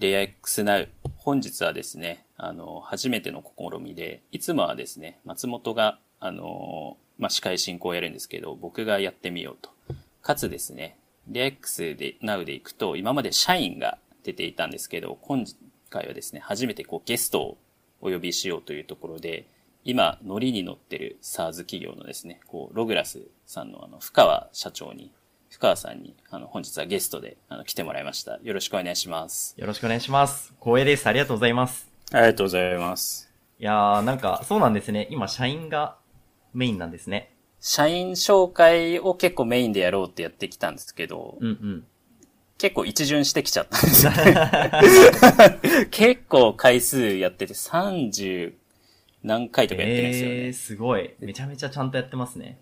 レア X Now。本日はですね、あの、初めての試みで、いつもはですね、松本が、あの、まあ、司会進行をやるんですけど、僕がやってみようと。かつですね、レア X で、Now で行くと、今まで社員が出ていたんですけど、今回はですね、初めてこうゲストをお呼びしようというところで、今、ノリに乗ってる SARS 企業のですね、こう、ログラスさんのあの、深川社長に、深川さんに、あの、本日はゲストで、あの、来てもらいました。よろしくお願いします。よろしくお願いします。光栄です。ありがとうございます。ありがとうございます。いやー、なんか、そうなんですね。今、社員がメインなんですね。社員紹介を結構メインでやろうってやってきたんですけど、うんうん。結構一巡してきちゃったんですよね。結構回数やってて30何回とかやってるんですよね。えー、すごい。めちゃめちゃちゃんとやってますね。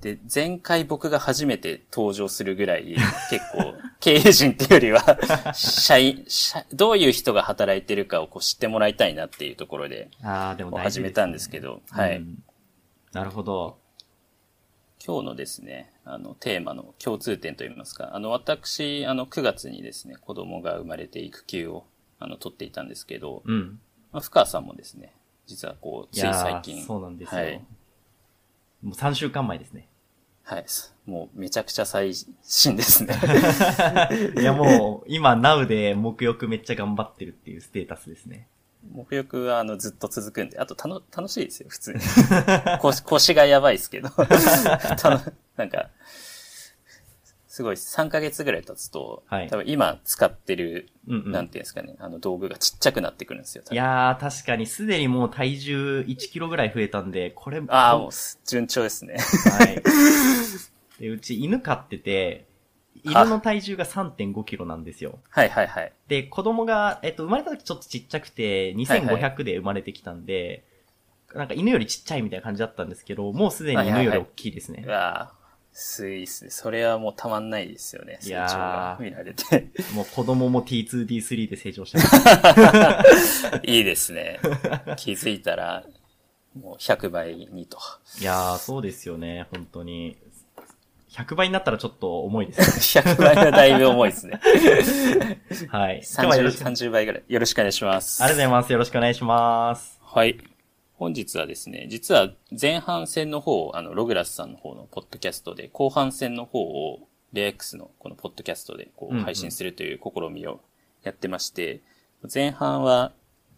で、前回僕が初めて登場するぐらい、結構、経営陣っていうよりは、社員、社、どういう人が働いてるかをこう知ってもらいたいなっていうところで、ああ、でも、ね、始めたんですけど、はい、うん。なるほど。今日のですね、あの、テーマの共通点といいますか、あの、私、あの、9月にですね、子供が生まれて育休を、あの、取っていたんですけど、うん。まあ、深川さんもですね、実はこう、つい最近。そうなんですよ。はい。もう3週間前ですね。はい。もうめちゃくちゃ最新ですね。いやもう、今、Now で目浴めっちゃ頑張ってるっていうステータスですね。目浴はあのずっと続くんで、あとたの楽しいですよ、普通に。腰 腰がやばいですけど。なんか、すごい3ヶ月ぐらい経つと、はい、多分今使ってる、うんうん、なんていうんですかね、あの道具がちっちゃくなってくるんですよ。いやー、確かにすでにもう体重1キロぐらい増えたんで、これ、ああ、もう順調ですね。はい。で、うち犬飼ってて、犬の体重が3.5キロなんですよ。はいはいはい。で、子供が、えっと、生まれた時ちょっとちっちゃくて、2500で生まれてきたんで、はいはい、なんか犬よりちっちゃいみたいな感じだったんですけど、もうすでに犬より大きいですね。はいはいはい、すいっすね。それはもうたまんないですよね。成長が見られて。もう子供も T2D3 で成長してます。いいですね。気づいたら、もう100倍にと。いやー、そうですよね。本当に。100倍になったらちょっと重いですね。100倍はだいぶ重いですね。はい。30、30倍ぐらい。よろしくお願いします。ありがとうございます。よろしくお願いします。はい。本日はですね、実は前半戦の方、あの、ログラスさんの方のポッドキャストで、後半戦の方を、レア X のこのポッドキャストでこう配信するという試みをやってまして、うんうん、前半は、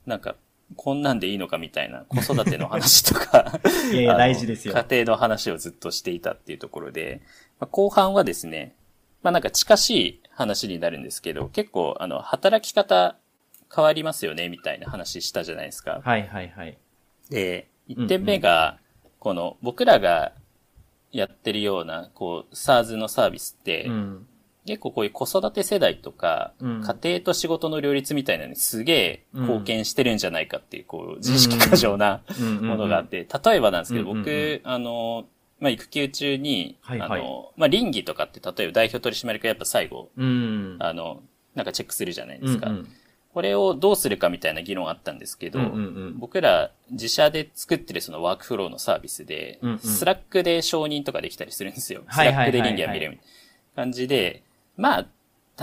なんか、こんなんでいいのかみたいな子育ての話とか いや、大事ですよ。家庭の話をずっとしていたっていうところで、まあ、後半はですね、まあなんか近しい話になるんですけど、結構あの、働き方変わりますよねみたいな話したじゃないですか。はいはいはい。で、1点目が、この、僕らがやってるような、こう、SARS のサービスって、結構こういう子育て世代とか、家庭と仕事の両立みたいなのにすげえ貢献してるんじゃないかっていう、こう、自意識過剰なものがあって、例えばなんですけど、僕、あの、まあ、育休中に、あの、まあ、稟議とかって、例えば代表取締役がやっぱ最後、あの、なんかチェックするじゃないですか。これをどうするかみたいな議論あったんですけど、うんうんうん、僕ら自社で作ってるそのワークフローのサービスで、うんうん、 Slack で承認とかできたりするんですよ。スラックで倫理が見れるみたいな感じで、まあ、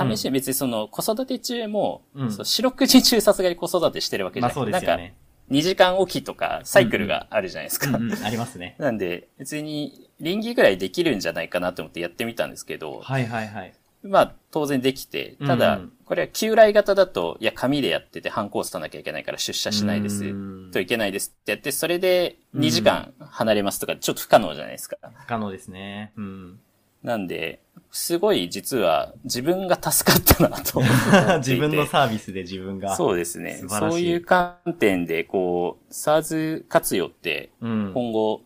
試しに別にその子育て中も、うん、四六時中さすがに子育てしてるわけじゃなくて、まあ、なんか、2時間おきとかサイクルがあるじゃないですか。うんうん、ありますね。なんで、別に倫理ぐらいできるんじゃないかなと思ってやってみたんですけど、はいはいはい。まあ、当然できて、ただ、これは旧来型だと、いや、紙でやってて、ハンコを押さなきゃいけないから出社しないです、といけないですってやって、それで2時間離れますとか、ちょっと不可能じゃないですか。不可能ですね。うん。なんで、すごい実は自分が助かったなと 自分のサービスで自分が。そうですね。そういう観点で、こう、SARS 活用って、今後、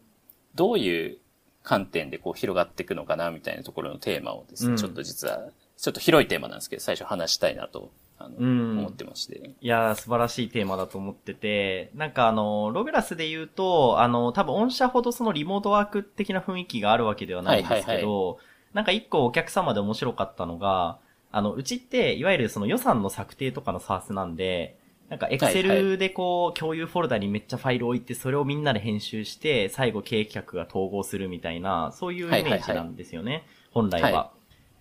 どういう観点でこう広がっていくのかなみたいなところのテーマをですね、うん、ちょっと実は、ちょっと広いテーマなんですけど、最初話したいなと、あの、うん、思ってまして。いや素晴らしいテーマだと思ってて、なんかあの、ログラスで言うと、あの、多分御社ほどそのリモートワーク的な雰囲気があるわけではないんですけど、はいはいはい、なんか一個お客様で面白かったのが、あの、うちって、いわゆるその予算の策定とかのサースなんで、なんか、エクセルでこう、共有フォルダにめっちゃファイルを置いて、それをみんなで編集して、最後経営企画が統合するみたいな、そういうイメージなんですよね。本来は。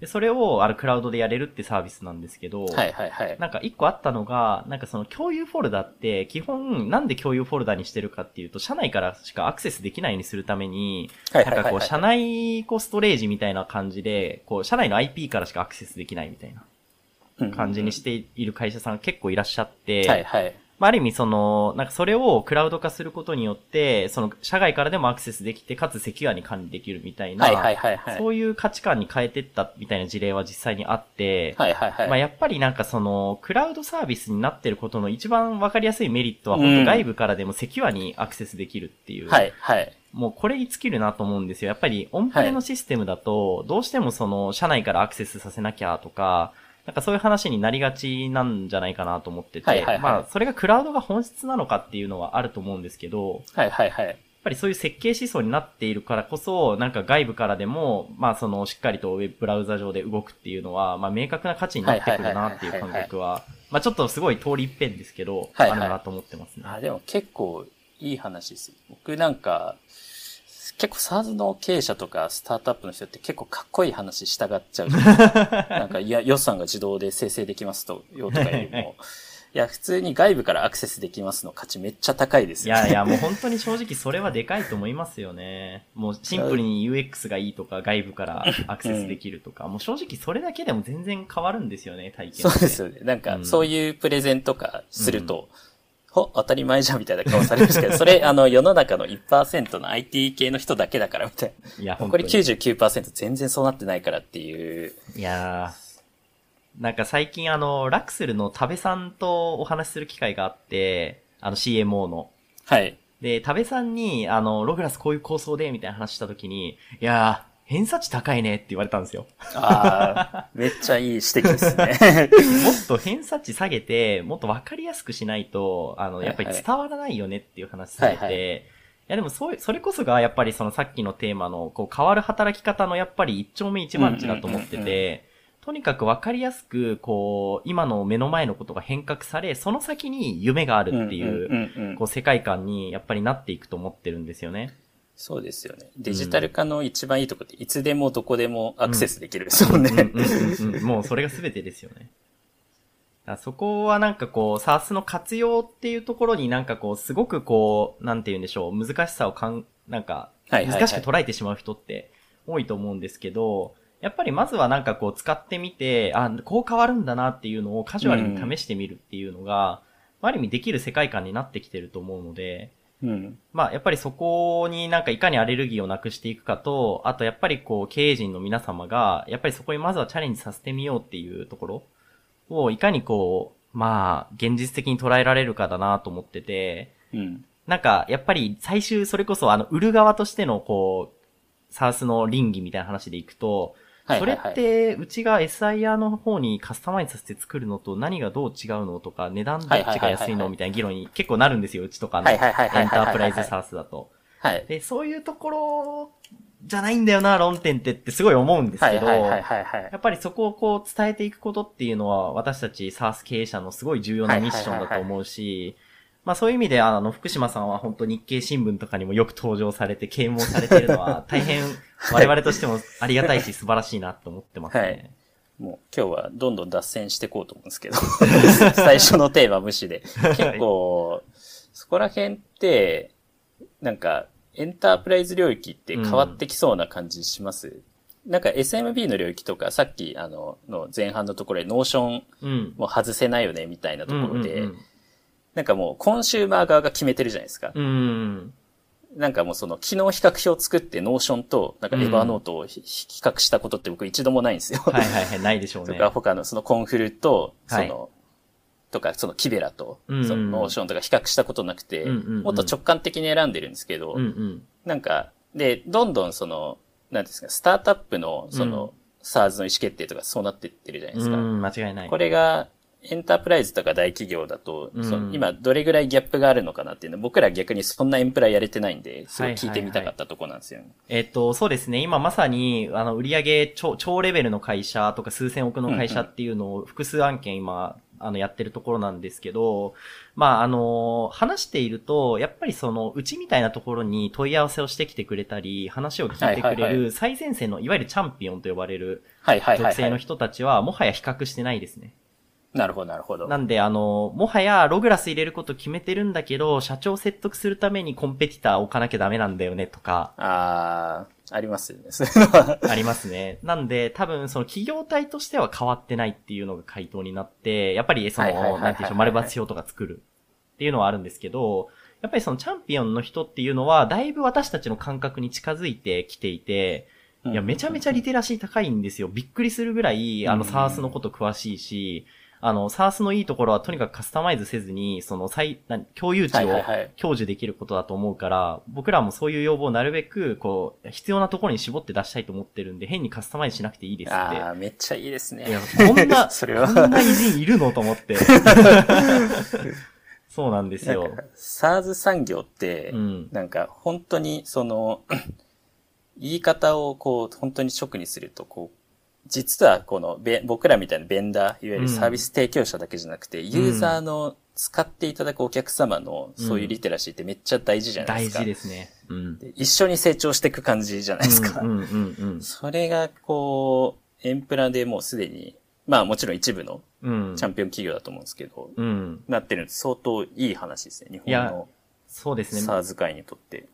で、それを、あの、クラウドでやれるってサービスなんですけど、はいはいはい。なんか一個あったのが、なんかその共有フォルダって、基本、なんで共有フォルダにしてるかっていうと、社内からしかアクセスできないようにするために、なんかこう、社内こうストレージみたいな感じで、こう、社内の IP からしかアクセスできないみたいな感じにしている会社さん結構いらっしゃって、はいはい。まあ、ある意味その、なんかそれをクラウド化することによって、その、社外からでもアクセスできて、かつセキュアに管理できるみたいな、はいはいはい、はい、そういう価値観に変えてったみたいな事例は実際にあって、はいはいはい。まあ、やっぱりなんかその、クラウドサービスになってることの一番わかりやすいメリットは、本当外部からでもセキュアにアクセスできるっていう。はいはい。もうこれに尽きるなと思うんですよ。やっぱりオンプレのシステムだと、どうしてもその、社内からアクセスさせなきゃとか、なんかそういう話になりがちなんじゃないかなと思ってて、はいはいはい、まあ、それがクラウドが本質なのかっていうのはあると思うんですけど、はいはいはい。やっぱりそういう設計思想になっているからこそ、なんか外部からでも、まあそのしっかりとウェブブラウザ上で動くっていうのは、まあ明確な価値になってくるなっていう感覚は、まあちょっとすごい通り一遍ですけど、はいはい、あるなと思ってますね。あ、でも結構いい話です。僕なんか、結構 SARS の経営者とかスタートアップの人って結構かっこいい話したがっちゃう なんか、いや、予算が自動で生成できますと、よとかよりも、いや、普通に外部からアクセスできますの価値めっちゃ高いですよ、ね。いやいや、もう本当に正直それはでかいと思いますよね。もうシンプルに UX がいいとか、外部からアクセスできるとか、うん、もう正直それだけでも全然変わるんですよね、体験。そうですよね。なんか、そういうプレゼンとかすると、うんほ、当たり前じゃんみたいな顔されますけど、それ、あの、世の中の1%の IT 系の人だけだからみたいな。いや、残り99%全然そうなってないからっていう。いやー。なんか最近あの、ラクスルの多部さんとお話しする機会があって、あの CMO の。はい。で、多部さんに、あの、ログラスこういう構想で、みたいな話した時に、いやー、偏差値高いねって言われたんですよ。ああ、めっちゃいい指摘ですね。もっと偏差値下げて、もっとわかりやすくしないと、あの、やっぱり伝わらないよねっていう話されて、はいはい、いやでもそう、それこそがやっぱりそのさっきのテーマの、こう変わる働き方のやっぱり一丁目一番地だと思ってて、とにかくわかりやすく、こう、今の目の前のことが変革され、その先に夢があるっていう、こう、世界観にやっぱりなっていくと思ってるんですよね。そうですよね。デジタル化の一番いいとこって、いつでもどこでもアクセスできるですもんね。もうそれが全てですよね。そこはなんかこう、SARS の活用っていうところになんかこう、すごくこう、なんて言うんでしょう、難しさをかん、なんか、難しく捉えてしまう人って多いと思うんですけど、やっぱりまずはなんかこう、使ってみて、あ、こう変わるんだなっていうのをカジュアルに試してみるっていうのが、うん、ある意味できる世界観になってきてると思うので、うん。まあ、やっぱりそこになんかいかにアレルギーをなくしていくかと、あとやっぱりこう、経営陣の皆様が、やっぱりそこにまずはチャレンジさせてみようっていうところを、いかにこう、まあ、現実的に捉えられるかだなと思ってて、うん。なんか、やっぱり最終それこそあの、売る側としてのこう、サースの倫理みたいな話でいくと、それって、うちが SIR の方にカスタマイズさせて作るのと何がどう違うのとか、値段どっちが安いのみたいな議論に結構なるんですよ、うちとかの。エンタープライズサースだと。はい。で、そういうところじゃないんだよな、論点ってってすごい思うんですけど、やっぱりそこをこう伝えていくことっていうのは私たちサース経営者のすごい重要なミッションだと思うし、まあそういう意味で、あの、福島さんは本当日経新聞とかにもよく登場されて、啓蒙されているのは、大変 我々としてもありがたいし素晴らしいなと思ってますね。はい。もう今日はどんどん脱線していこうと思うんですけど、最初のテーマ無視で。結構、そこら辺って、なんか、エンタープライズ領域って変わってきそうな感じします、うん、なんか SMB の領域とか、さっきあの、の前半のところで Notion も外せないよねみたいなところで、なんかもうコンシューマー側が決めてるじゃないですか。うん。なんかもうその機能比較表を作って Notion となんか Evernote を比較したことって僕一度もないんですよ。はいはいはい、ないでしょうね。とか他のそのコンフルと、その、はい、とかその Kibela と、その Notion とか比較したことなくて、もっと直感的に選んでるんですけど、うんうん、なんか、で、どんどんその、なんですか、スタートアップのその、 SaaS の意思決定とかそうなってってるじゃないですか。うん、間違いない。これが、エンタープライズとか大企業だと、うん、その今どれぐらいギャップがあるのかなっていうのは、僕ら逆にそんなエンプラやれてないんで、すごい聞いてみたかったとこなんですよね。はいはいはい、えっと、そうですね。今まさに、あの、売上兆、兆レベルの会社とか数千億の会社っていうのを複数案件今あの、やってるところなんですけど、まあ、あの、話していると、やっぱりその、うちみたいなところに問い合わせをしてきてくれたり、話を聞いてくれる最前線の、いわゆるチャンピオンと呼ばれる、女性の人たちは、もはや比較してないですね。なるほど、なるほど。なんで、あの、もはやログラス入れること決めてるんだけど、社長説得するためにコンペティター置かなきゃダメなんだよね、とか。あー、ありますよね。そういうのは。ありますね。なんで、多分、その企業体としては変わってないっていうのが回答になって、やっぱり、その、なんていうでしょう、丸抜表とか作るっていうのはあるんですけど、やっぱりそのチャンピオンの人っていうのは、だいぶ私たちの感覚に近づいてきていて、いや、めちゃめちゃリテラシー高いんですよ。びっくりするぐらい、あの、サースのこと詳しいし、あの、サースのいいところはとにかくカスタマイズせずに、その最、共有値を享受できることだと思うから、はいはいはい、僕らもそういう要望をなるべく、こう、必要なところに絞って出したいと思ってるんで、変にカスタマイズしなくていいですって。ああ、めっちゃいいですね。いや、こんな、それはこんな偉人いるのと思って。そうなんですよ。サーズ産業って、うん、なんか本当にその、言い方をこう、本当に直にすると、こう、実はこの僕らみたいなベンダー、いわゆるサービス提供者だけじゃなくて、うん、ユーザーの使っていただくお客様のそういうリテラシーってめっちゃ大事じゃないですか。大事ですね。うん、一緒に成長していく感じじゃないですか。それがこう、エンプラでもうすでに、まあもちろん一部のチャンピオン企業だと思うんですけど、うん、なってるの相当いい話ですね。日本のそうですね。サーズ界にとって。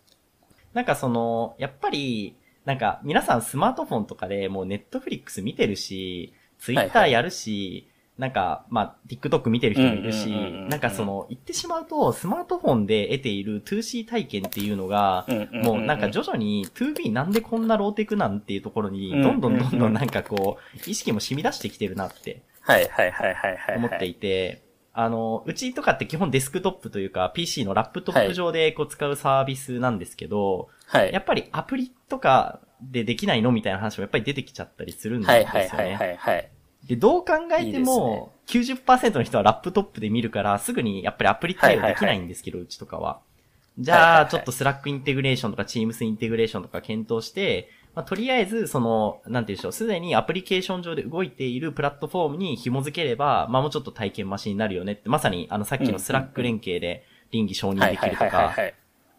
なんかその、やっぱり、なんか、皆さんスマートフォンとかでもうネットフリックス見てるし、ツイッターやるし、はいはい、なんか、まあ、TikTok 見てる人もいるし、なんかその、言ってしまうと、スマートフォンで得ている 2C 体験っていうのが、もうなんか徐々に 2B なんでこんなローテクなんていうところに、どんどんどんどんなんかこう、意識も染み出してきてるなって、はいはいはいはいはい。思っていて、あの、うちとかって基本デスクトップというか PC のラップトップ上でこう使うサービスなんですけど、はい。やっぱりアプリとかでできないのみたいな話もやっぱり出てきちゃったりするんですよね。はいはいはいはい、で、どう考えても、90%の人はラップトップで見るから、すぐにやっぱりアプリ対応できないんですけど、うちとかは。じゃあ、ちょっとスラックインテグレーションとか、チームスインテグレーションとか検討して、まあ、とりあえず、その、なんて言うんでしょう、すでにアプリケーション上で動いているプラットフォームに紐づければ、まあ、もうちょっと体験マシになるよねって、まさに、あの、さっきのスラック連携で稟議承認できるとか、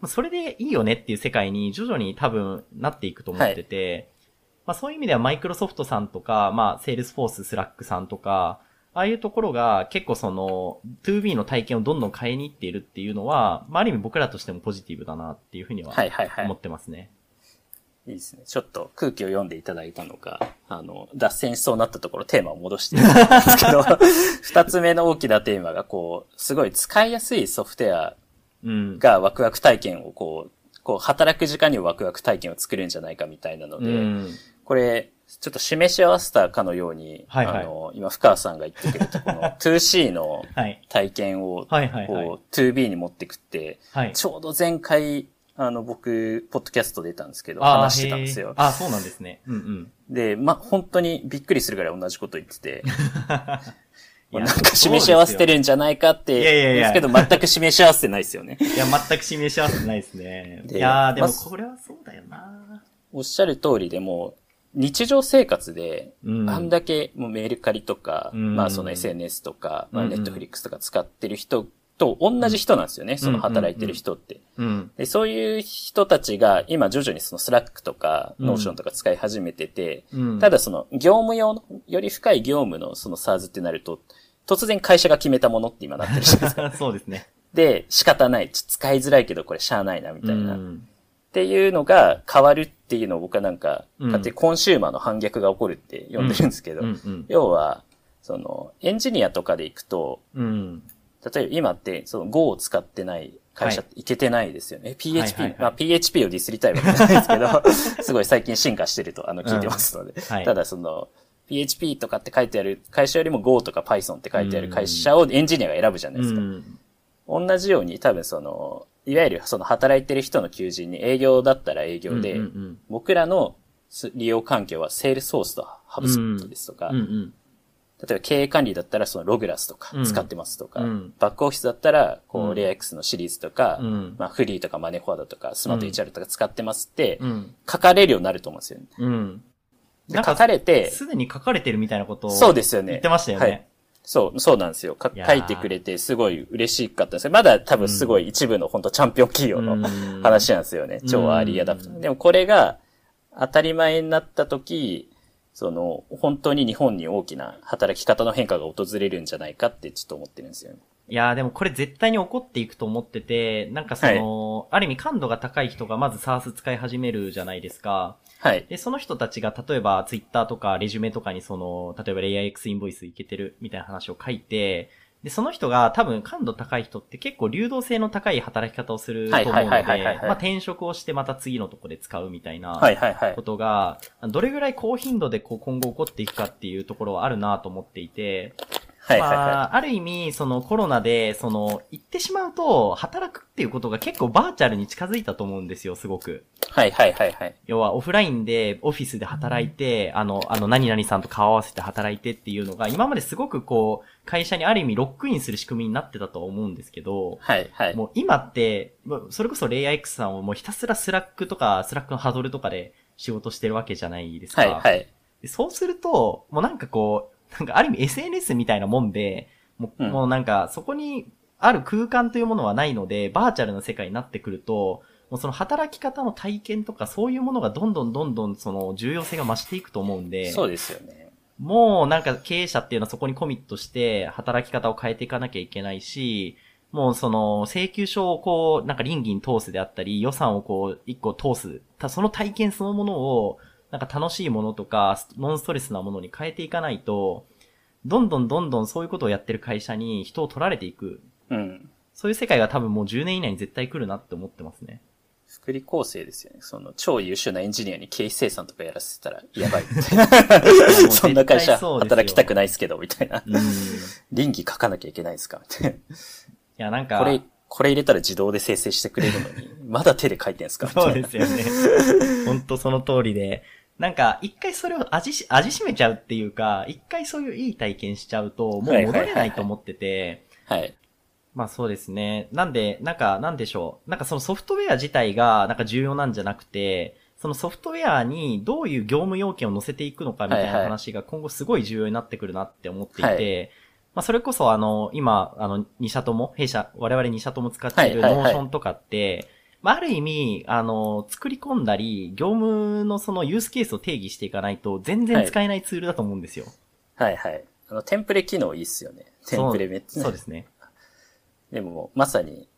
それでいいよねっていう世界に徐々に多分なっていくと思ってて、はい、まあそういう意味ではマイクロソフトさんとか、まあセールスフォース、スラックさんとか、ああいうところが結構その toB の体験をどんどん変えに行っているっていうのは、まあある意味僕らとしてもポジティブだなっていうふうには思ってますね。いいですね。ちょっと空気を読んでいただいたのか、あの、脱線しそうになったところテーマを戻していたんですけど、二つ目の大きなテーマがこう、すごい使いやすいソフトウェアがワクワク体験をこう、こう、働く時間にワクワク体験を作るんじゃないかみたいなので、うん、これ、ちょっと示し合わせたかのように、はいはい、あの、今、深川さんが言ってくれた、この 2C の 体験を、こう、2B に持ってくって、ちょうど前回、あの、僕、ポッドキャスト出たんですけど、話してたんですよ。あ、そうなんですね。うんうん。で、ま、本当にびっくりするぐらい同じこと言ってて、なんか示し合わせてるんじゃないかって、いやいやいやですけど、全く示し合わせてないですよね。いや、全く示し合わせてないですね。いやでもこれはそうだよな、おっしゃる通りでも、日常生活で、あんだけもうメルカリとか、うん、まあその SNS とか、まあネットフリックスとか使ってる人と同じ人なんですよね、その働いてる人って、で。そういう人たちが今徐々にそのスラックとか、ノーションとか使い始めてて、ただその業務用の、より深い業務のその SaaS ってなると、突然会社が決めたものって今なってるじゃないですか。そうですね。で、仕方ない。使いづらいけどこれしゃあないな、みたいな。っていうのが変わるっていうのを僕はなんか、勝手にコンシューマーの反逆が起こるって呼んでるんですけど、要は、その、エンジニアとかで行くと、うん、例えば今って、その Go を使ってない会社っていけてないですよね。はい、PHP、まあ PHP をディスりたいわけじゃないですけど、すごい最近進化してると、あの、聞いてますので。うんはい、ただその、PHP とかって書いてある会社よりも Go とか Python って書いてある会社をエンジニアが選ぶじゃないですか。同じように多分その、いわゆるその働いてる人の求人に営業だったら営業で、僕らの利用環境は Salesforce と HubSpot ですとか、例えば経営管理だったらそのログラスとか使ってますとか、バックオフィスだったらこうレア X のシリーズとか、まあフリーとかマネフォワードとかスマート HR とか使ってますって書かれるようになると思うんですよね。で、書かれて、すでに書かれてるみたいなことをそうですよね。言ってましたよね。はいそう、そうなんですよ。か書いてくれてすごい嬉しかったんですよ。まだ多分すごい一部の本当チャンピオン企業の話なんですよね。超アーリーアダプト。でもこれが当たり前になった時、その、本当に日本に大きな働き方の変化が訪れるんじゃないかってちょっと思ってるんですよね。いやーでもこれ絶対に起こっていくと思ってて、なんかその、はい、ある意味感度が高い人がまず SaaS 使い始めるじゃないですか。はい。で、その人たちが例えば Twitter とかレジュメとかにその、例えばレイヤー X インボイスいけてるみたいな話を書いて、で、その人が多分感度高い人って結構流動性の高い働き方をすると思うので、まあ転職をしてまた次のとこで使うみたいなことが、どれぐらい高頻度でこう今後起こっていくかっていうところはあるなと思っていて、はいはいはい。まあ、ある意味、そのコロナで、その、行ってしまうと、働くっていうことが結構バーチャルに近づいたと思うんですよ、すごく。はいはいはいはい。要は、オフラインで、オフィスで働いて、あの、あの、何々さんと顔合わせて働いてっていうのが、今まですごくこう、会社にある意味ロックインする仕組みになってたと思うんですけど、はいはい。もう今って、それこそレイヤー X さんをもうひたすらスラックとか、スラックのハドルとかで仕事してるわけじゃないですか。はいはい。そうすると、もうなんかこう、なんかある意味 SNS みたいなもんで、もううん、もうなんか、そこにある空間というものはないので、バーチャルな世界になってくると、もうその働き方の体験とかそういうものがどんどんどんどんその重要性が増していくと思うんで。そうですよね。もうなんか経営者っていうのはそこにコミットして働き方を変えていかなきゃいけないし、もうその請求書をこうなんか倫理に通すであったり予算をこう一個通す。その体験そのものをなんか楽しいものとかノンストレスなものに変えていかないと、どんどんどんどんそういうことをやってる会社に人を取られていく。うん。そういう世界が多分もう10年以内に絶対来るなって思ってますね。福利構成ですよね。その超優秀なエンジニアに経費生産とかやらせたらやばいみたいな。そんな会社働きたくないですけど、みたいな。倫理書かなきゃいけないですかみたいな。いや、なんか。これ、これ入れたら自動で生成してくれるのに、まだ手で書いてんすか そうですよね。本当その通りで。なんか、一回それを味し、味しめちゃうっていうか、一回そういういい体験しちゃうと、もう戻れないと思ってて、はい。まあそうですね。なんで、なんか、なんでしょう。なんかそのソフトウェア自体が、なんか重要なんじゃなくて、そのソフトウェアにどういう業務要件を載せていくのかみたいな話が今後すごい重要になってくるなって思っていて、はいまあそれこそあの、今、あの、2社とも、弊社、我々2社とも使っているノーションとかって、まあ、ある意味、あの、作り込んだり、業務のそのユースケースを定義していかないと、全然使えないツールだと思うんですよ。はい、はい、はい。あの、テンプレ機能いいっすよね。テンプレめっちゃ。そうですね。でも、まさに、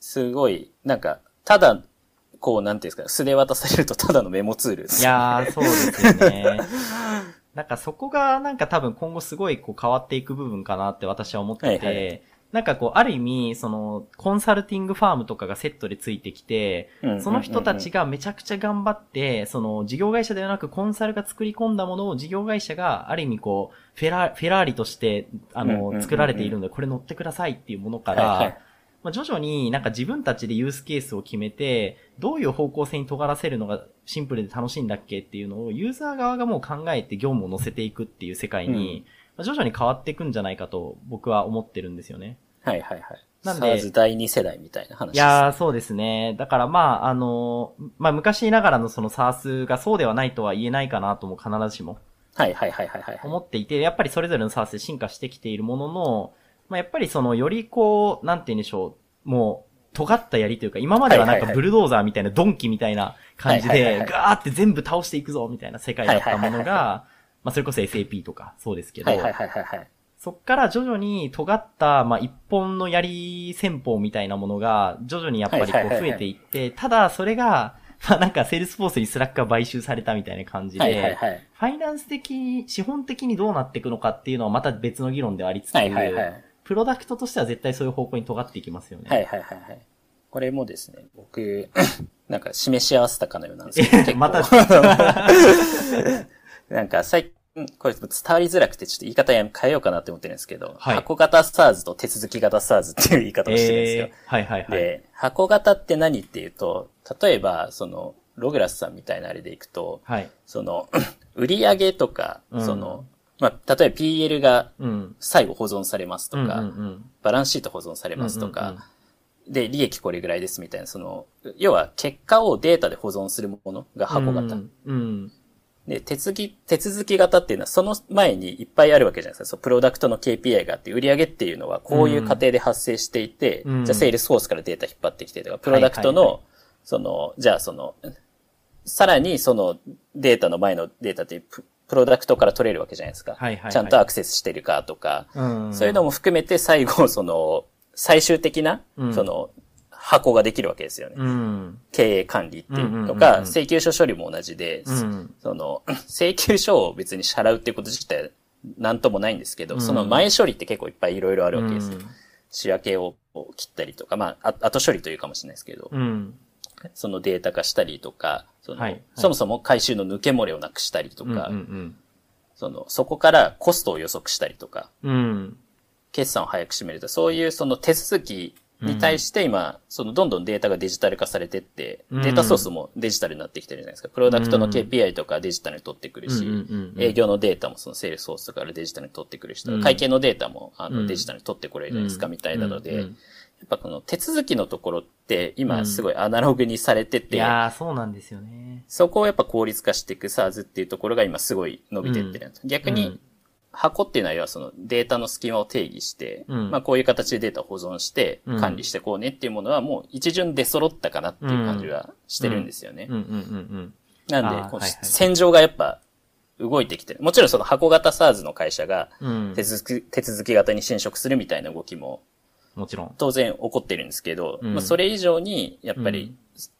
すごい、なんか、ただ、こう、なんていうんですか、素で渡されるとただのメモツール、ね、いやー、そうですよね。なんかそこがなんか多分今後すごいこう変わっていく部分かなって私は思ってて、はいはいなんかこう、ある意味、その、コンサルティングファームとかがセットでついてきて、その人たちがめちゃくちゃ頑張って、その、事業会社ではなくコンサルが作り込んだものを事業会社が、ある意味こう、フェラ、フェラーリとして、あの、作られているので、これ乗ってくださいっていうものから、まあ、徐々になんか自分たちでユースケースを決めて、どういう方向性に尖らせるのがシンプルで楽しいんだっけっていうのをユーザー側がもう考えて業務を乗せていくっていう世界に、まあ、徐々に変わっていくんじゃないかと僕は思ってるんですよね。はいはいはい。なんで。SARS 第2世代みたいな話です、ね。いやー、そうですね。だからまあ、あの、まあ昔ながらのその SARS がそうではないとは言えないかなとも必ずしも。はいはいはいはいはい。思っていて、やっぱりそれぞれの SARS で進化してきているものの、まあやっぱりそのよりこう、なんて言うんでしょう、もう、尖った槍というか、今まではなんかブルドーザーみたいな、ドンキみたいな感じで、ガーって全部倒していくぞみたいな世界だったものが、まあそれこそ SAP とかそうですけど、はいはいはいはい。そっから徐々に尖った、まあ、一本の槍戦法みたいなものが、徐々にやっぱりこう増えていって、ただそれが、まあなんかセールスフォースにスラックが買収されたみたいな感じで、はいはいはい、ファイナンス的に、資本的にどうなっていくのかっていうのはまた別の議論ではありつつ、はいはいはい、プロダクトとしては絶対そういう方向に尖っていきますよね。はいはいはいはい。これもですね、僕、なんか示し合わせたかのようなんですけど、また、なんか最近、これ伝わりづらくてちょっと言い方変えようかなって思ってるんですけど、はい、箱型 SARS と手続き型 SARS っていう言い方をしてるんですよ。えー、はいはいはい。で、箱型って何っていうと、例えば、その、ログラスさんみたいなあれでいくと、はい、その、売上とか、うん、その、まあ、例えば PL が最後保存されますとか、うんうんうん、バランスシート保存されますとか、うんうんうん、で、利益これぐらいですみたいな、その、要は結果をデータで保存するものが箱型。うん、うんで、手続き、手続き型っていうのはその前にいっぱいあるわけじゃないですか。そう、プロダクトの KPI があって、売上っていうのはこういう過程で発生していて、うん、じゃあセールスフォースからデータ引っ張ってきてとか、プロダクトの、その、じゃあその、さらにそのデータの前のデータってプロダクトから取れるわけじゃないですか。はいはいはい、ちゃんとアクセスしてるかとか、うん。うん、そういうのも含めて最後、その、最終的な、その、箱ができるわけですよね。うん、経営管理っていうとか、請求書処理も同じで、うん、その、請求書を別に支払うっていうこと自体なんともないんですけど、うん、その前処理って結構いっぱいいろいろあるわけですよ。仕分けを切ったりとか、まあ、後処理というかもしれないですけど、そのデータ化したりとか、その、はいはい、そもそも回収の抜け漏れをなくしたりとか、その、そこからコストを予測したりとか、決算を早く締めると、そういうその手続きに対して今、そのどんどんデータがデジタル化されてって、データソースもデジタルになってきてるじゃないですか。プロダクトの KPI とかデジタルに取ってくるし、営業のデータもそのセールスソースからデジタルに取ってくるし、会計のデータもあのデジタルに取ってこれるじゃないですか、みたいなので、やっぱこの手続きのところって今すごいアナログにされてて、いやそうなんですよね。そこをやっぱ効率化していく SARS っていうところが今すごい伸びてってる、逆に箱っていうのは要はそのデータの隙間を定義して、うん、まあこういう形でデータを保存して管理してこうねっていうものはもう一巡出揃ったかなっていう感じはしてるんですよね。なんで、戦場がやっぱ動いてきてる。もちろんその箱型 SARS の会社が手続き、手続き型に侵食するみたいな動きももちろん。当然起こってるんですけど、うん、まあそれ以上に、やっぱり、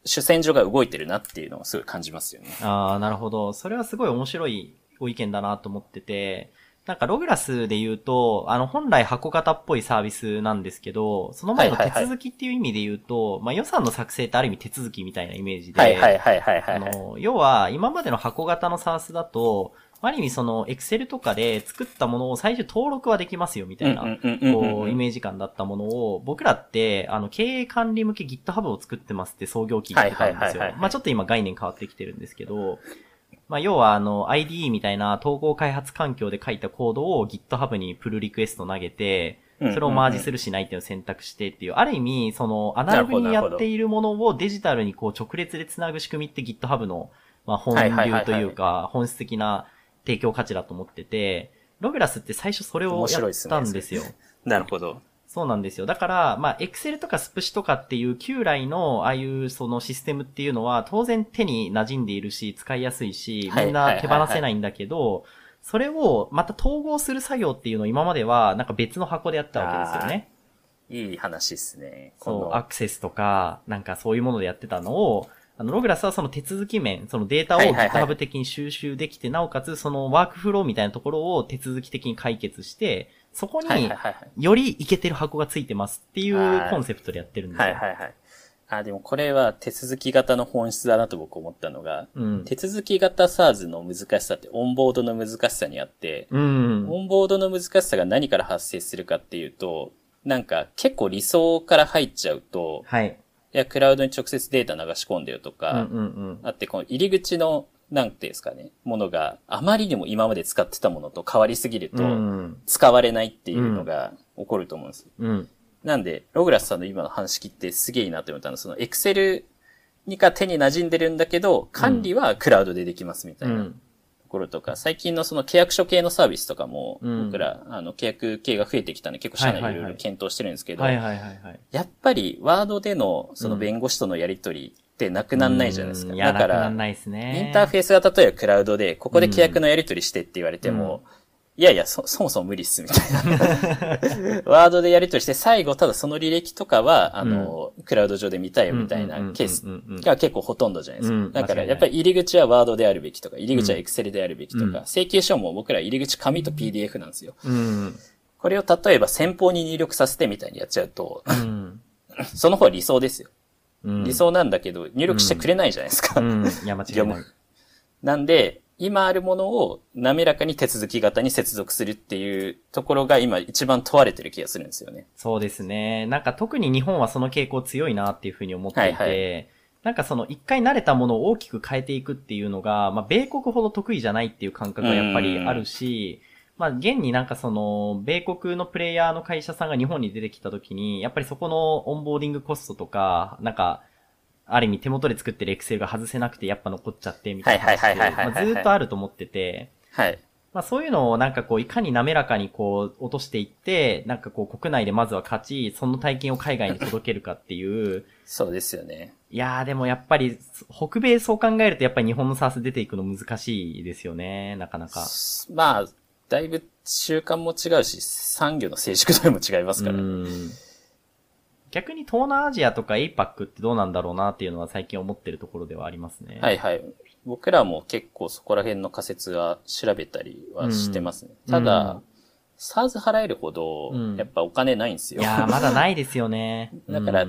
主戦場が動いてるなっていうのをすごい感じますよね。ああ、なるほど。それはすごい面白いご意見だなと思ってて、なんかログラスで言うと、あの本来箱型っぽいサービスなんですけど、その前の手続きっていう意味で言うと、まあ予算の作成ってある意味手続きみたいなイメージで、はいはいはいはい、はい、あの、要は今までの箱型のサースだと、ある意味その、エクセルとかで作ったものを最初登録はできますよみたいな、こう、イメージ感だったものを、僕らって、あの、経営管理向け GitHub を作ってますって創業期言ってたんですよ。まあちょっと今概念変わってきてるんですけど、まあ、要はあの IDE みたいな統合開発環境で書いたコードを GitHub にプルリクエスト投げて、それをマージするしないっていうのを選択してっていう、ある意味、そのアナログにやっているものをデジタルにこう直列で繋ぐ仕組みって GitHub の、まあ、本流というか、本質的な提供価値だと思ってて、ログラスって最初それをやったんですよ。なるほど。そうなんですよ。だから、まあ、エクセルとかスプシとかっていう旧来の、ああいうそのシステムっていうのは、当然手に馴染んでいるし、使いやすいし、みんな手放せないんだけど、それをまた統合する作業っていうのを今までは、なんか別の箱でやったわけですよね。いい話ですね。そう、アクセスとか、なんかそういうものでやってたのを、あの、ログラスはその手続き面、そのデータを GitHub 的に収集できて、なおかつそのワークフローみたいなところを手続き的に解決して、そこに、よりいけてる箱がついてますっていうコンセプトでやってるんですよ。はいはいはい。あ、でもこれは手続き型の本質だなと僕思ったのが、うん、手続き型 SARS の難しさってオンボードの難しさにあって、うん、オンボードの難しさが何から発生するかっていうと、なんか結構理想から入っちゃうと、はい。いや、クラウドに直接データ流し込んでよとか、うんうんうん、あって、この入り口のなんていうんですかね、ものがあまりにも今まで使ってたものと変わりすぎると、使われないっていうのが起こると思うんです。うん、なんで、ログラスさんの今の話聞ってすげえなと思ったのは、そのエクセルにか手に馴染んでるんだけど、管理はクラウドでできますみたいな。ところとか、最近のその契約書系のサービスとかも、僕ら、あの、契約系が増えてきたんで、結構社内いろいろ検討してるんですけど、やっぱり、ワードでの、その弁護士とのやりとりってなくなんないじゃないですか。だから、インターフェースが例えばクラウドで、ここで規約のやり取りしてって言われても、いやいや、そ、そもそも無理っす、みたいな。ワードでやり取りして、最後、ただその履歴とかは、あの、うん、クラウド上で見たいよ、みたいなケースが結構ほとんどじゃないですか。うん、だから、やっぱり入り口はワードであるべきとか、入り口はエクセルであるべきとか、うん、請求書も僕ら入り口紙と PDF なんですよ。これを例えば先方に入力させてみたいにやっちゃうと、その方が理想ですよ。理想なんだけど、入力してくれないじゃないですか。うん。いや、間違いない。なんで、今あるものを滑らかに手続き型に接続するっていうところが今一番問われてる気がするんですよね。そうですね。なんか特に日本はその傾向強いなっていうふうに思っていて、はいはい、なんかその一回慣れたものを大きく変えていくっていうのが、まあ米国ほど得意じゃないっていう感覚がやっぱりあるし、まあ、現になんかその、米国のプレイヤーの会社さんが日本に出てきたときに、やっぱりそこのオンボーディングコストとか、なんか、ある意味手元で作ってるエクセルが外せなくてやっぱ残っちゃってみたいな話ずっとあると思ってて、はい。まあそういうのをなんかこう、いかに滑らかにこう、落としていって、なんかこう、国内でまずは勝ち、その体験を海外に届けるかっていう。そうですよね。いやーでもやっぱり、北米そう考えるとやっぱり日本のサース出ていくの難しいですよね、なかなか。まあ、だいぶ習慣も違うし、産業の成熟度も違いますからね。逆に東南アジアとか APAC ってどうなんだろうなっていうのは最近思ってるところではありますね。はいはい。僕らも結構そこら辺の仮説は調べたりはしてますね。うん、ただ、うん、SARS 払えるほど、やっぱお金ないんですよ。いやまだないですよね。だから、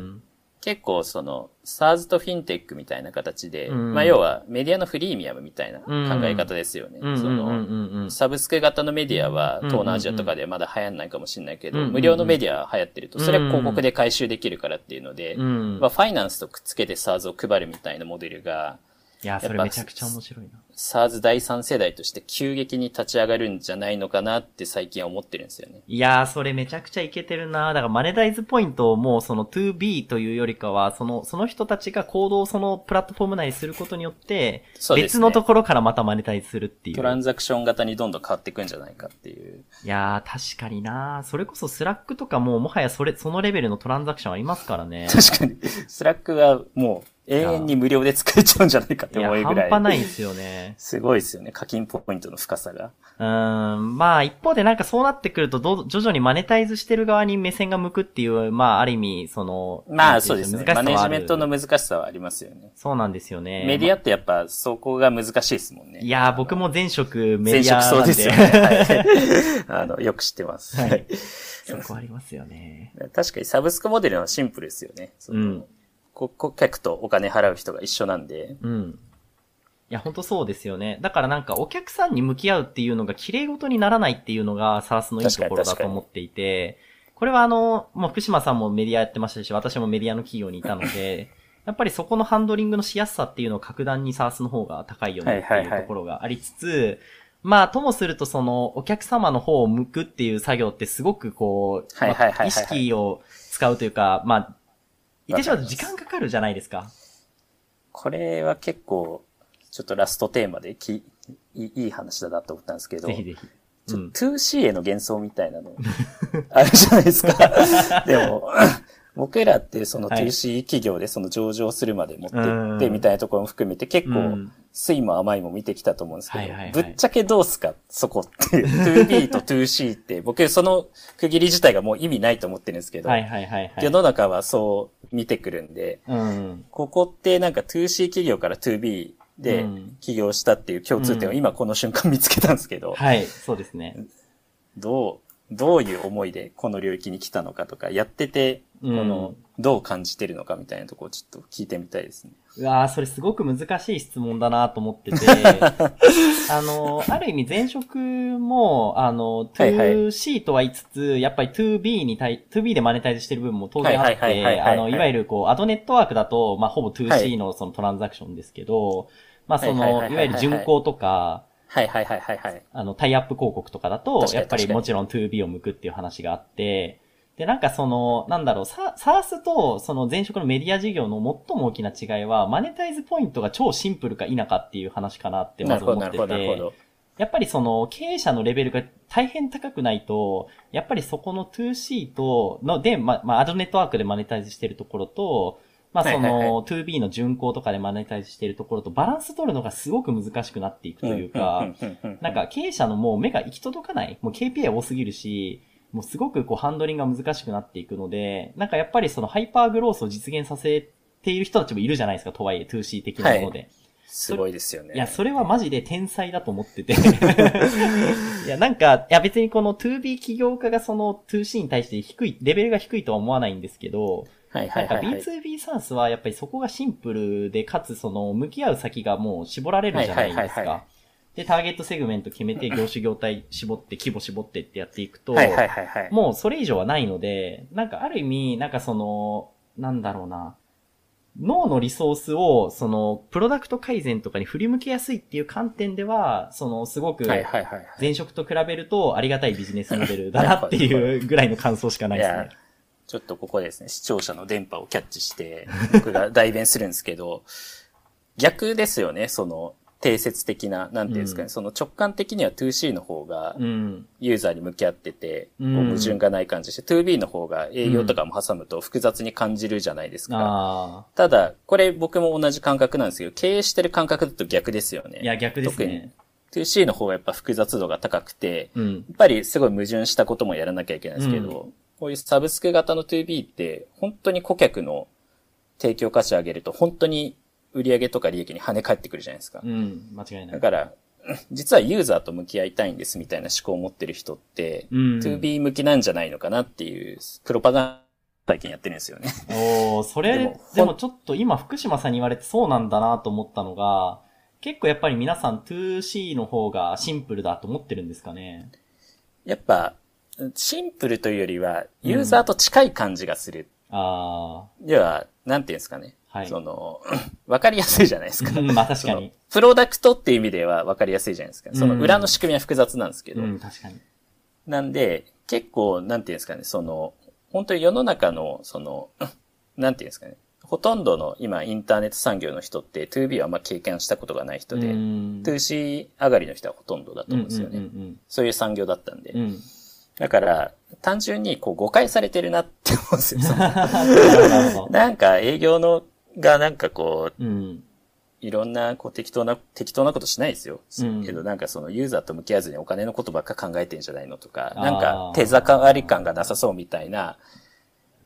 結構その、SARS とフィンテックみたいな形で、うん、まあ要はメディアのフリーミアムみたいな考え方ですよね。その、サブスク型のメディアは東南アジアとかではまだ流行んないかもしれないけど、無料のメディアは流行ってると、それは広告で回収できるからっていうので、まあファイナンスとくっつけて SARS を配るみたいなモデルが、いや、それめちゃくちゃ面白いな。SARS 第3世代として急激に立ち上がるんじゃないのかなって最近は思ってるんですよね。いやー、それめちゃくちゃいけてるなだからマネタイズポイントをもうその 2B というよりかは、その、その人たちが行動をそのプラットフォーム内にすることによって、別のところからまたマネタイズするっていう、トランザクション型にどんどん変わっていくんじゃないかっていう。いやー、確かになそれこそスラックとかももはやそれ、そのレベルのトランザクションありますからね。確かに。スラックはもう、永遠に無料で使えちゃうんじゃないかって思うぐらい。い半端ないですよね。すごいですよね。課金ポイントの深さが。うん。まあ、一方でなんかそうなってくると、ど、徐々にマネタイズしてる側に目線が向くっていう、まあ、ある意味、その、まあ、そうですね。マネジメントの難しさはありますよね。そうなんですよね。メディアってやっぱ、そこが難しいですもんね。いや僕も前職メディア前職そうですよね。はい。あの、よく知ってます。はい。そこありますよね。確かにサブスクモデルはシンプルですよね。うん。顧客とお金払う人が一緒なんで。うん。いや、ほんとそうですよね。だからなんかお客さんに向き合うっていうのが綺麗事にならないっていうのがサラスのいいところだと思っていて、これはあの、もう福島さんもメディアやってましたし、私もメディアの企業にいたので、やっぱりそこのハンドリングのしやすさっていうのを格段にサースの方が高いよねっていうところがありつつ、はいはいはい、まあ、ともするとその、お客様の方を向くっていう作業ってすごくこう、意識を使うというか、まあ、言ってしまうと時間かかるじゃないですか。これは結構、ちょっとラストテーマできいい話だなと思ったんですけど、ぜひぜひ。うん、2C への幻想みたいなの、あるじゃないですか。でも、僕らってその 2C 企業でその上場するまで持ってってみたいなところも含めて結構、酸いも甘いも見てきたと思うんですけど、ぶっちゃけどうすか？そこっていう。2B と 2C って僕その区切り自体がもう意味ないと思ってるんですけど、世の中はそう見てくるんで、ここってなんか 2C 企業から 2B で起業したっていう共通点を今この瞬間見つけたんですけど、はい、そうですね。どう、どういう思いでこの領域に来たのかとか、やっててこの、どう感じてるのかみたいなところをちょっと聞いてみたいですね。うわーそれすごく難しい質問だなと思ってて、あの、ある意味前職も、あの、2C とは言いつつ、やっぱり 2B に対、2B でマネタイズしてる部分も当然あって、あの、いわゆるこう、アドネットワークだと、まあ、ほぼ 2C のそのトランザクションですけど、まあ、その、いわゆる巡航とか、はいはいはいはいはい。あの、タイアップ広告とかだと、やっぱりもちろん 2B を向くっていう話があって、で、なんかその、なんだろう、サースとその前職のメディア事業の最も大きな違いは、マネタイズポイントが超シンプルか否かっていう話かなってまず思ってて、やっぱりその経営者のレベルが大変高くないと、やっぱりそこの 2C と、ので、ま、まあ、アドネットワークでマネタイズしてるところと、まあ、その、2B の巡航とかでマネタイズしているところとバランス取るのがすごく難しくなっていくというか、なんか経営者のもう目が行き届かない、もう KPI 多すぎるし、もうすごくこうハンドリングが難しくなっていくので、なんかやっぱりそのハイパーグロースを実現させている人たちもいるじゃないですか、とはいえ 2C 的なもので。はいすごいですよね。いや、それはマジで天才だと思ってて いや、なんか、いや別にこの 2B 起業家がその 2C に対して低い、レベルが低いとは思わないんですけど、はいはいはい、はい、B2B サースはやっぱりそこがシンプルで、かつその向き合う先がもう絞られるじゃないですか。で、ターゲットセグメント決めて、業種業態絞って、規模絞ってってやっていくと、はいはいはいはい、もうそれ以上はないので、なんかある意味、なんかその、なんだろうな、脳のリソースを、その、プロダクト改善とかに振り向けやすいっていう観点では、その、すごく、前職と比べるとありがたいビジネスモデルだなっていうぐらいの感想しかないですね。ちょっとここですね、視聴者の電波をキャッチして、僕が代弁するんですけど、逆ですよね、その、定説的な、なんていうんですかね、うん、その直感的には 2C の方が、ユーザーに向き合ってて、うん、矛盾がない感じして、2B の方が営業とかも挟むと複雑に感じるじゃないですか。うん、ただ、これ僕も同じ感覚なんですけど、経営してる感覚だと逆ですよね。いや、逆ですね。特に 2C の方がやっぱ複雑度が高くて、やっぱりすごい矛盾したこともやらなきゃいけないんですけど、こういうサブスク型の 2B って、本当に顧客の提供価値を上げると、本当に売上とか利益に跳ね返ってくるじゃないですか。うん、間違いない。だから、実はユーザーと向き合いたいんですみたいな思考を持ってる人って、うん、2B 向きなんじゃないのかなっていう、プロパガン体験やってるんですよね。おそれでも、でもちょっと今福島さんに言われてそうなんだなと思ったのが、結構やっぱり皆さん 2C の方がシンプルだと思ってるんですかね？やっぱ、シンプルというよりは、ユーザーと近い感じがする。うん、ああ。では、なんていうんですかね。はい。その、わかりやすいじゃないですか。まあ確かに。プロダクトっていう意味ではわかりやすいじゃないですか。その裏の仕組みは複雑なんですけど。うん、確かに。なんで、結構、なんていうんですかね、その、本当に世の中の、その、なんていうんですかね、ほとんどの今インターネット産業の人って 2B はあんま経験したことがない人で、2C 上がりの人はほとんどだと思うんですよね。そういう産業だったんで。うん、だから、単純にこう誤解されてるなって思うんですよ。なんか営業のがなんかこう、うん、いろんなこう適当な、適当なことしないですよ。うん、けどなんかそのユーザーと向き合わずにお金のことばっか考えてんじゃないのとか、なんか手触り感がなさそうみたいな、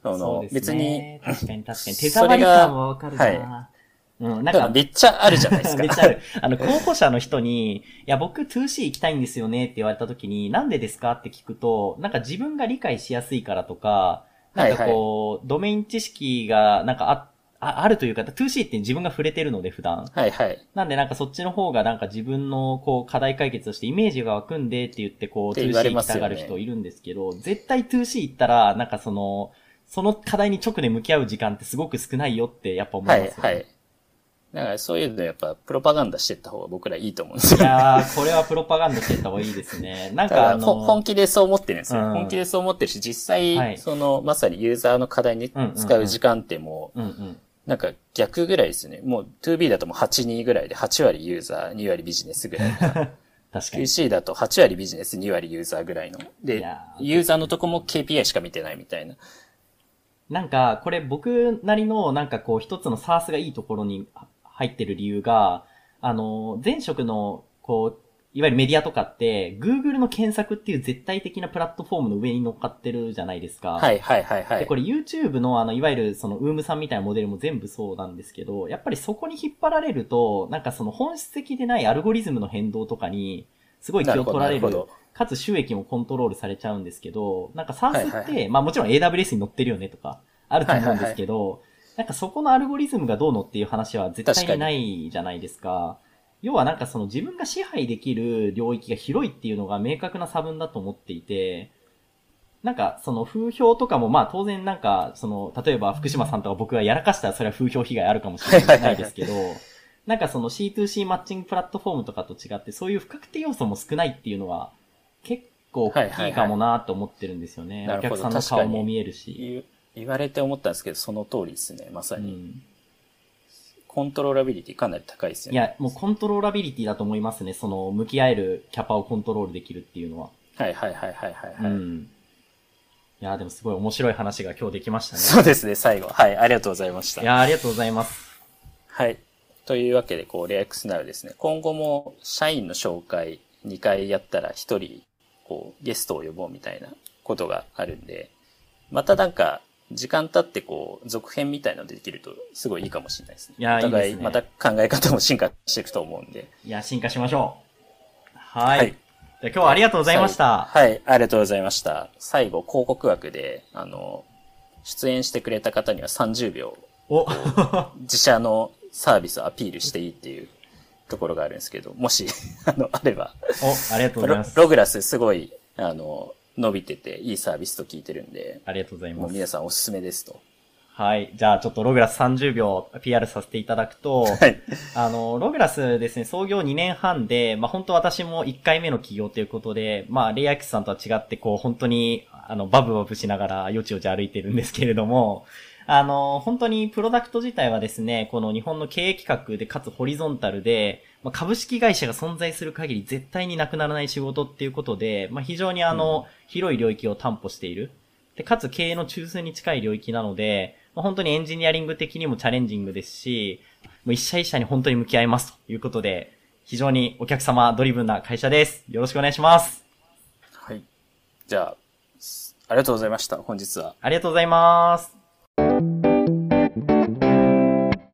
その、ね、別に。確かに確かに。手触り感はわかるな。はいうん、なんか、めっちゃあるじゃないですか。めっちゃある。あの、候補者の人に、いや、僕 2C 行きたいんですよねって言われた時に、なんでですかって聞くと、なんか自分が理解しやすいからとか、なんかこう、はいはい、ドメイン知識が、なんかあ、ああるというか、2C って自分が触れてるので、普段。はいはい。なんでなんかそっちの方がなんか自分のこう課題解決としてイメージが湧くんでって言ってこう 2C 行きたがる人いるんですけど、ね、絶対 2C 行ったら、なんかその、その課題に直で向き合う時間ってすごく少ないよってやっぱ思いますよね。はい、はい。だからそういうのやっぱプロパガンダしてった方が僕らいいと思うんですよ、ね。いやー、これはプロパガンダしてった方がいいですね。なんかあの本気でそう思ってるんですよ。うん、本気でそう思ってるし、実際、はい、その、まさにユーザーの課題に使う時間ってもう、なんか逆ぐらいですね。もう 2B だともう8、2ぐらいで8割ユーザー、2割ビジネスぐらい。確かに。QC だと8割ビジネス、2割ユーザーぐらいの。で、ユーザーのとこも KPI しか見てないみたいな。なんか、これ僕なりのなんかこう一つのサースがいいところに入ってる理由が、あの、前職の、こう、いわゆるメディアとかって、Google の検索っていう絶対的なプラットフォームの上に乗っかってるじゃないですか。はいはいはいはい。で、これ YouTube のあの、いわゆるその、ウームさんみたいなモデルも全部そうなんですけど、やっぱりそこに引っ張られると、なんかその本質的でないアルゴリズムの変動とかに、すごい気を取られる。かつ収益もコントロールされちゃうんですけど、なんか SARS って、はいはいはい、まあもちろん AWS に乗ってるよねとか、あると思うんですけど、はいはいはいなんかそこのアルゴリズムがどうのっていう話は絶対にないじゃないですか。か要はなんかその自分が支配できる領域が広いっていうのが明確な差分だと思っていて、なんかその風評とかもまあ当然なんかその例えば福島さんとか僕がやらかしたらそれは風評被害あるかもしれないですけど、なんかその C2C マッチングプラットフォームとかと違ってそういう不確定要素も少ないっていうのは結構大きいかもなと思ってるんですよね。お客さんの顔も見えるし。言われて思ったんですけど、その通りですね、まさに。うん、コントローラビリティかなり高いですよね。いや、もうコントローラビリティだと思いますね。その、向き合えるキャパをコントロールできるっていうのは。はいはいはいはいはい、はい、うん。いや、でもすごい面白い話が今日できましたね。そうですね、最後。はい、ありがとうございました。いや、ありがとうございます。はい。というわけで、こう、レアックスナウですね。今後も社員の紹介2回やったら1人、こう、ゲストを呼ぼうみたいなことがあるんで、またなんか、時間経ってこう、続編みたいなのできると、すごいいいかもしれないですね。いや、お互い、また考え方も進化していくと思うんで。いや、進化しましょう。はい。はい、じゃ今日はありがとうございました。はい、ありがとうございました。最後、広告枠で、あの、出演してくれた方には30秒、お自社のサービスをアピールしていいっていうところがあるんですけど、もし、あの、あれば。お、ありがとうございます。ログラスすごい、あの、伸びてていいサービスと聞いてるんで。ありがとうございます。もう皆さんおすすめですと。はい。じゃあちょっとログラス30秒 PR させていただくと、はい。あの、ログラスですね、創業2年半で、まあ本当私も1回目の企業ということで、まあレイアキスさんとは違ってこう本当にあのバブバブしながらよちよち歩いてるんですけれども、あの、本当にプロダクト自体はですね、この日本の経営企画でかつホリゾンタルで、まあ、株式会社が存在する限り絶対になくならない仕事っていうことで、まあ、非常にあの、うん、広い領域を担保している。で、かつ経営の中枢に近い領域なので、まあ、本当にエンジニアリング的にもチャレンジングですし、もう一社一社に本当に向き合いますということで、非常にお客様ドリブンな会社です。よろしくお願いします。はい。じゃあ、ありがとうございました、本日は。ありがとうございます。